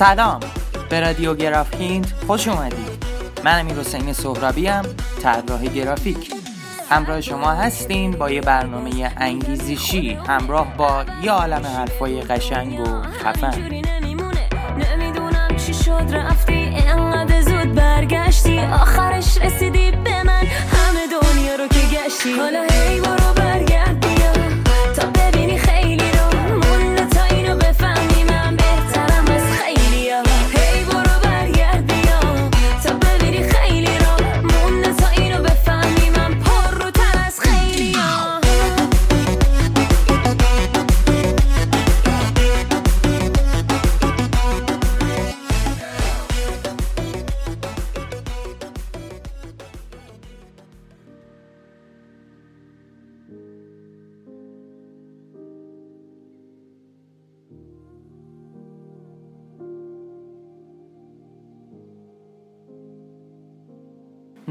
سلام. به رادیو گرافیند خوش اومدید. من امیر حسین سهرابی ام طراح گرافیک. همراه شما هستیم با یه برنامه انگیزشی همراه با یه عالم حرفای قشنگ و خفن. نمی‌دونم چی شد رفتی انقدر زود برگشتی آخرش رسیدی به من.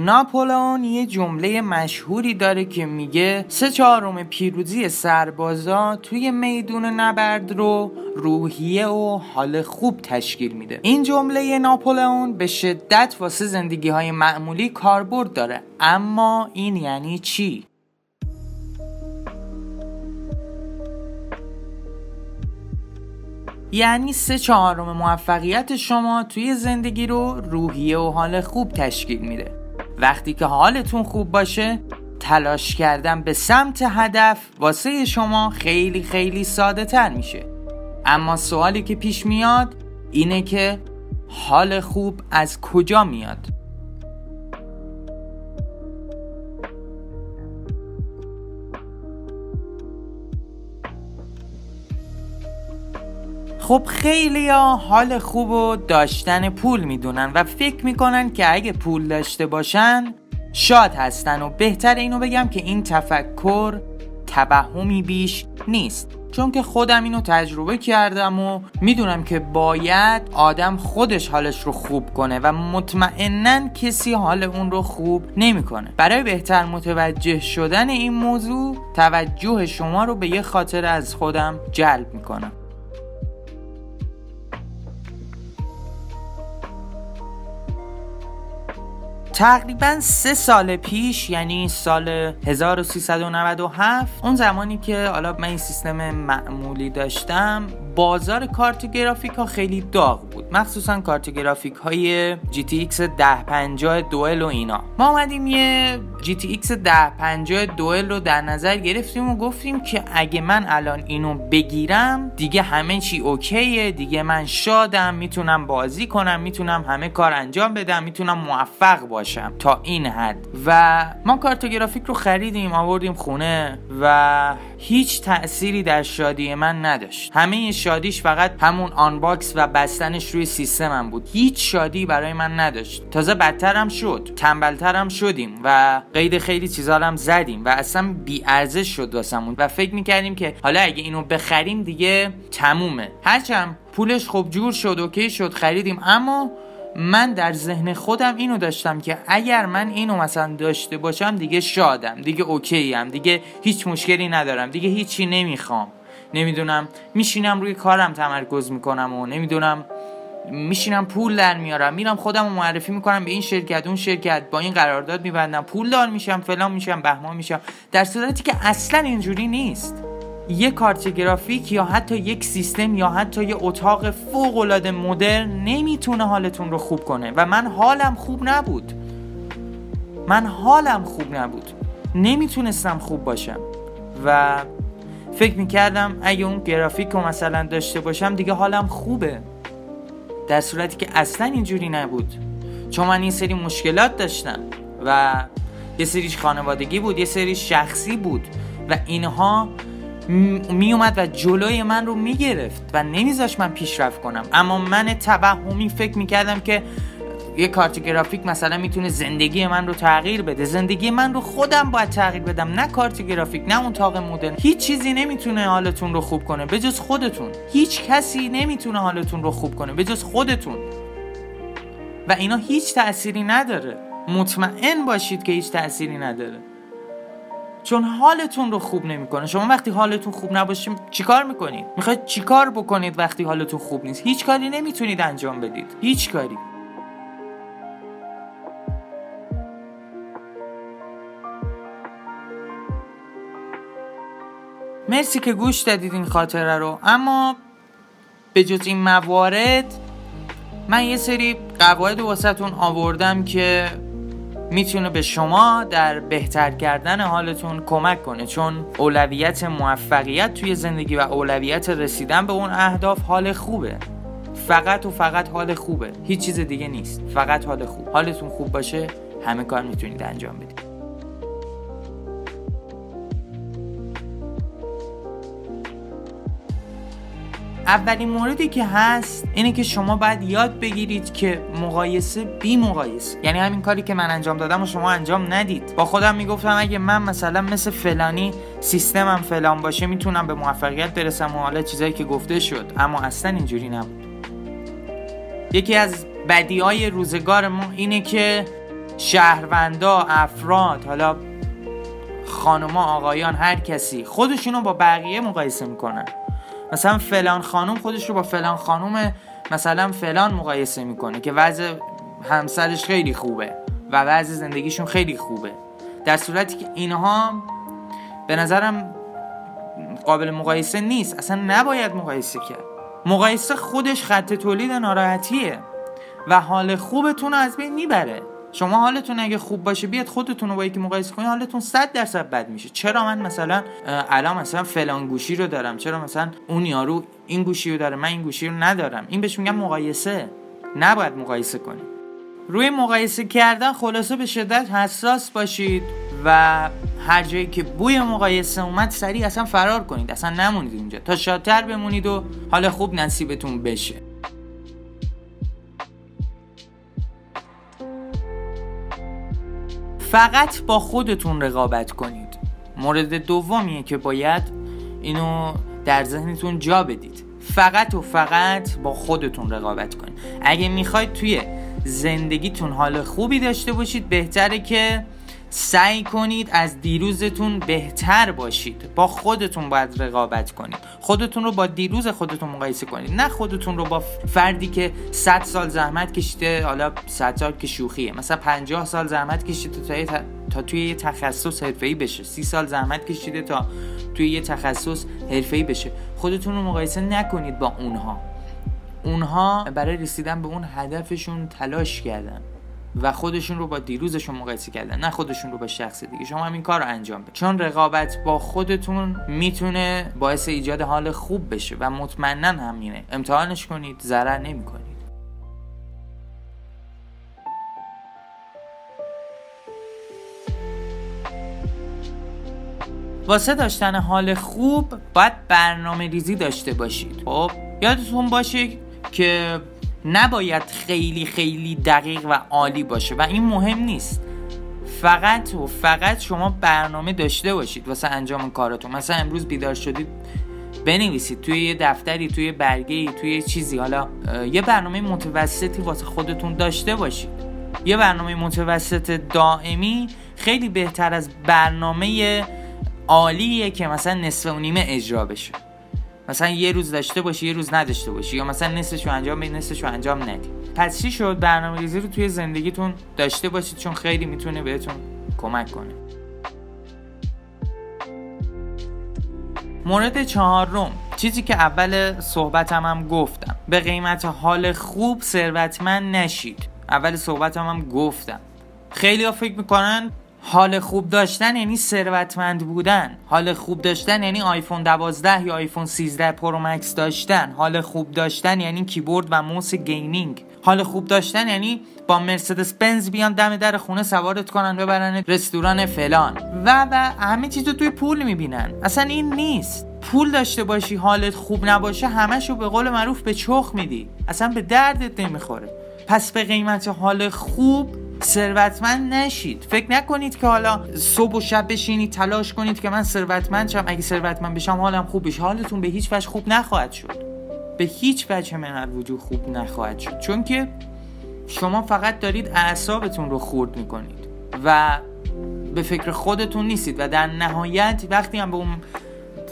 ناپولئون یه جمله مشهوری داره که میگه سه چهارم پیروزی سربازا توی میدون نبرد رو روحیه و حال خوب تشکیل میده. این جمله ناپولئون به شدت واسه زندگی های معمولی کاربرد داره. اما این یعنی چی؟ یعنی سه چهارم موفقیت شما توی زندگی رو روحیه و حال خوب تشکیل میده. وقتی که حالتون خوب باشه تلاش کردن به سمت هدف واسه شما خیلی خیلی ساده تر میشه. اما سوالی که پیش میاد اینه که حال خوب از کجا میاد؟ خب خیلی ها حال خوب و داشتن پول می‌دونن و فکر می‌کنن که اگه پول داشته باشن شاد هستن و بهتر اینو بگم که این تفکر توهمی بیش نیست. چون که خودم اینو تجربه کردم و می‌دونم که باید آدم خودش حالش رو خوب کنه و مطمئنا کسی حال اون رو خوب نمی‌کنه. برای بهتر متوجه شدن این موضوع توجه شما رو به یه خاطر از خودم جلب می‌کنم. تقریبا سه سال پیش یعنی سال 1397 اون زمانی که حالا من این سیستم معمولی داشتم بازار کارت گرافیک ها خیلی داغ بود. مخصوصا کارت گرافیک های GTX 1050 دوئل و اینا. ما اومدیم یه GTX 1050 دوئل رو در نظر گرفتیم و گفتیم که اگه من الان اینو بگیرم دیگه همه چی اوکیه دیگه من شادم می‌تونم بازی کنم می‌تونم همه کار انجام بدم می‌تونم موفق باشم. تا این حد. و ما کارت گرافیک رو خریدیم آوردیم خونه و هیچ تأثیری در شادی من نداشت. همه شادیش فقط همون unbox و بستنش روی سیستمم بود. هیچ شادی برای من نداشت. تازه بدترم شد تنبلترم شدیم و قید خیلی چیزا هم زدیم و اصلا بی ارزش شد واسمون. و فکر می‌کردیم که حالا اگه اینو بخریم دیگه تمومه. هرچند پولش خب جور شد OK شد خریدیم. اما من در ذهن خودم اینو داشتم که اگر من اینو مثلا داشته باشم دیگه شادم دیگه اوکی ام دیگه هیچ مشکلی ندارم دیگه هیچی نمی‌خوام. نمی‌دونم میشینم روی کارم تمرکز می‌کنم و نمی‌دونم میشینم پول در میارم میرم خودم رو معرفی می‌کنم به این شرکت اون شرکت با این قرارداد میبندم پول دار میشم فلان میشم بهمان میشم. در صورتی که اصلا اینجوری نیست. یه کارت گرافیک یا حتی یک سیستم یا حتی یه اتاق فوق العاده مدرن نمی‌تونه حالتون رو خوب کنه. و من حالم خوب نبود. من حالم خوب نبود. نمی‌تونستم خوب باشم. و فکر می‌کردم اگه اون گرافیک رو مثلا داشته باشم دیگه حالم خوبه. در صورتی که اصلا اینجوری نبود. چون من این سری مشکلات داشتم. و یه سریش خانوادگی بود یه سری شخصی بود. و اینها می اومد و جلوی من رو می‌گرفت و نمیذاش من پیشرفت کنم. اما من توهمی فکر می‌کردم که یه کارت گرافیک مثلا می‌تونه زندگی من رو تغییر بده. زندگی من رو خودم باید تغییر بدم نه کارت گرافیک نه اون تاق مدرن. هیچ چیزی نمی‌تونه حالتون رو خوب کنه به جز خودتون. هیچ کسی نمی‌تونه حالتون رو خوب کنه به جز خودتون. و اینا هیچ تأثیری نداره. مطمئن باشید که هیچ تأثیری نداره. چون حالتون رو خوب نمی‌کنه. شما وقتی حالتون خوب نباشه چیکار می‌کنید می‌خواید چیکار بکنید وقتی حالتون خوب نیست؟ هیچ کاری نمی‌تونید انجام بدید. هیچ کاری. مرسی که گوش دادید این خاطره رو. اما به جز این موارد من یه سری قواعد واسهتون آوردم که می‌تونه به شما در بهتر کردن حالتون کمک کنه چون اولویت موفقیت توی زندگی و اولویت رسیدن به اون اهداف حال خوبه. فقط و فقط حال خوبه. هیچ چیز دیگه نیست. فقط حال خوب. حالتون خوب باشه همه کار می‌تونید انجام بدید. اولین موردی که هست اینه که شما باید یاد بگیرید که مقایسه بی مقایسه. یعنی همین کاری که من انجام دادم و شما انجام ندید. با خودم می‌گفتم اگه من مثلا مثل فلانی سیستمم فلان باشه می‌تونم به موفقیت برسم و حالا چیزایی که گفته شد. اما اصلا اینجوری نبود. یکی از بدی های روزگار ما اینه که شهروندا افراد حالا خانوما آقایان هر کسی خودشونو با بقیه مقایسه می‌کنن. مثلا فلان خانم خودش رو با فلان خانم مثلا فلان مقایسه می‌کنه که وضع همسرش خیلی خوبه و وضع زندگیشون خیلی خوبه. در صورتی که اینها به نظرم قابل مقایسه نیست. اصلا نباید مقایسه کرد. مقایسه خودش خط تولید ناراحتیه و حال خوبتون رو از بین می‌بره. شما حالتون اگه خوب باشه بیاد خودتون رو با یکی مقایسه کنید حالتون 100 درصد بد میشه. چرا من مثلا الان مثلا فلان گوشی رو دارم؟ چرا مثلا اون یارو این گوشی رو داره من این گوشی رو ندارم؟ این بهش میگم مقایسه. نباید مقایسه کنید روی مقایسه کردن خلاصه به شدت حساس باشید و هر جایی که بوی مقایسه اومد سریع اصلا فرار کنید. اصلا نمونید اونجا تا شادتر بمونید و حال خوب نصیبتون بشه. فقط با خودتون رقابت کنید. مورد دومیه که باید اینو در ذهنتون جا بدید. فقط و فقط با خودتون رقابت کنید. اگه می‌خواید توی زندگیتون حال خوبی داشته باشید بهتره که سعی کنید از دیروزتون بهتر باشید. با خودتون باید رقابت کنید. خودتون رو با دیروز خودتون مقایسه کنید. نه خودتون رو با فردی که 100 سال زحمت کشیده حالا 100 سال که شوخیه. مثلا 50 سال زحمت کشیده تا, تا توی یه تخصص حرفه‌ای بشه. 30 سال زحمت کشیده تا توی یه تخصص حرفه‌ای بشه. خودتون رو مقایسه نکنید با اونها. اونها برای رسیدن به اون هدفشون تلاش کردن. و خودشون رو با دیروزشون مقایسه کردن نه خودشون رو با شخص دیگه. شما هم این کار رو انجام بدید چون رقابت با خودتون می‌تونه باعث ایجاد حال خوب بشه و مطمئنا همینه. امتحانش کنید ضرر نمی‌کنید. واسه داشتن حال خوب باید برنامه ریزی داشته باشید. خب یادتون باشه که نباید خیلی خیلی دقیق و عالی باشه و این مهم نیست. فقط و فقط شما برنامه داشته باشید واسه انجام کاراتون. مثلا امروز بیدار شدید بنویسید توی یه دفتری توی برگه توی چیزی. حالا یه برنامه متوسطی واسه خودتون داشته باشید. یه برنامه متوسط دائمی خیلی بهتر از برنامه عالیه که مثلا نصف و نیمه اجرا بشه. مثلا یه روز داشته باشی یه روز نداشته باشی یا مثلا نصفش رو انجام بدی نصفش رو انجام ندی. پس چی شد؟ برنامه ریزی رو توی زندگیتون داشته باشید چون خیلی می‌تونه بهتون کمک کنه. مورد چهارم چیزی که اول صحبتم هم گفتم. به قیمت حال خوب ثروتمند نشید. اول صحبتم هم گفتم. خیلی ها فکر می‌کنن حال خوب داشتن یعنی ثروتمند بودن. حال خوب داشتن یعنی آیفون 12 یا آیفون 13 Pro Max داشتن. حال خوب داشتن یعنی کیبورد و موس gaming. حال خوب داشتن یعنی با مرسدس بنز بیان دم در خونه سوارت کنن ببرن رستوران فلان. و و همه چیز رو توی پول می‌بینن. اصلا این نیست. پول داشته باشی حالت خوب نباشه همشو به قول معروف به چخ میدی. اصلا به دردت نمی‌خوره. پس به قیمت حال خوب ثروتمند نشید. فکر نکنید که حالا صبح و شب بشینید تلاش کنید که من ثروتمند شم. اگه ثروتمند بشم حالم خوب بشه. حالتون به هیچ وجه خوب نخواهد شد. به هیچ وجه من وجود خوب نخواهد شد. چون که شما فقط دارید اعصابتون رو خورد می‌کنید و به فکر خودتون نیستید و در نهایت وقتی هم به اون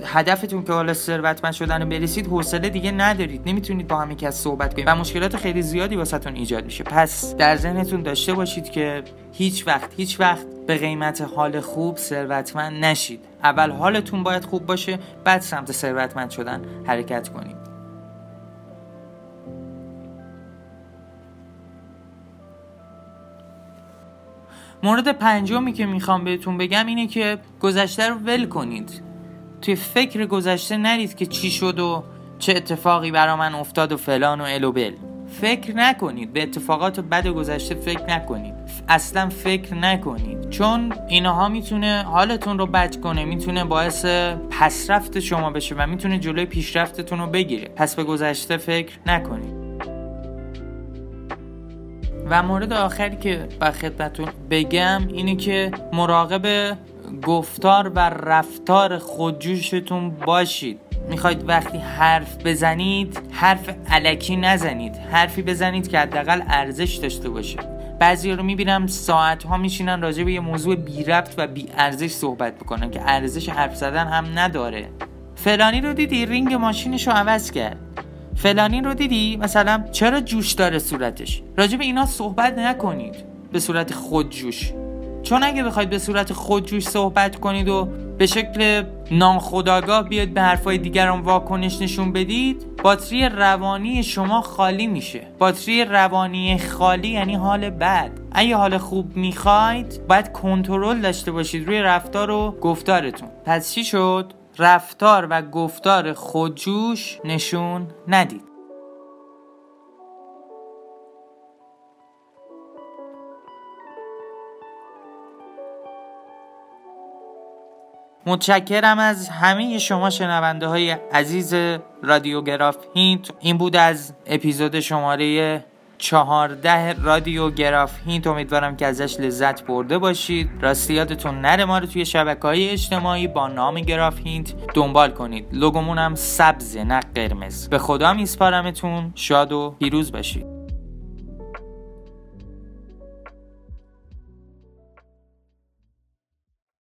هدفتون که حالا ثروتمند شدن برسید حوصله دیگه ندارید. نمی‌تونید با هم از صحبت کنید. و مشکلات خیلی زیادی واسهتون ایجاد میشه. پس در ذهنتون داشته باشید که هیچ وقت هیچ وقت به قیمت حال خوب ثروتمند نشید. اول حالتون باید خوب باشه بعد سمت ثروتمند شدن حرکت کنید. مورد پنجمی که می‌خوام بهتون بگم اینه که گذشته رو ول کنید. توی فکر گذشته نرید که چی شد و چه اتفاقی برا من افتاد و فلان و الوبل فکر نکنید به اتفاقات بد گذشته فکر نکنید. اصلا فکر نکنید. چون اینها می‌تونه حالتون رو بد کنه می‌تونه باعث پسرفت شما بشه و می‌تونه جلوی پیشرفتتون رو بگیره. پس به گذشته فکر نکنید. و مورد آخری که خدمتون بگم اینه که مراقب گفتار و رفتار خودجوشتون باشید. می‌خواید وقتی حرف بزنید حرف علکی نزنید. حرفی بزنید که حداقل ارزش داشته باشه. بعضی رو می‌بینم ساعت ها میشینن راجع به یه موضوع بی ربط و بی ارزش صحبت بکنن که ارزش حرف زدن هم نداره. فلانی رو دیدی رینگ ماشینش رو عوض کرد. فلانی رو دیدی؟ مثلا چرا جوش داره صورتش؟ راجع به اینا صحبت نکنید. به صورت خودجوش. چون اگه بخواید به صورت خودجوش صحبت کنید و به شکل ناخداگاه بیاد به حرفای دیگران واکنش نشون بدید باتری روانی شما خالی میشه. باتری روانی خالی یعنی حال بد. اگه حال خوب می‌خواید باید کنترل داشته باشید روی رفتار و گفتارتون. پس چی شد؟ رفتار و گفتار خودجوش نشون ندید. متشکرم از همه شما شنونده های عزیز رادیوگراف هینت این بود از اپیزود شماره چهارده رادیو گراف هینت امیدوارم که ازش لذت برده باشید. راستی یادتون نره ما رو توی شبکه های اجتماعی با نام گراف هینت دنبال کنید. لوگومون هم سبزه نه قرمز. به خدا میسپارمتون. شاد و پیروز باشید.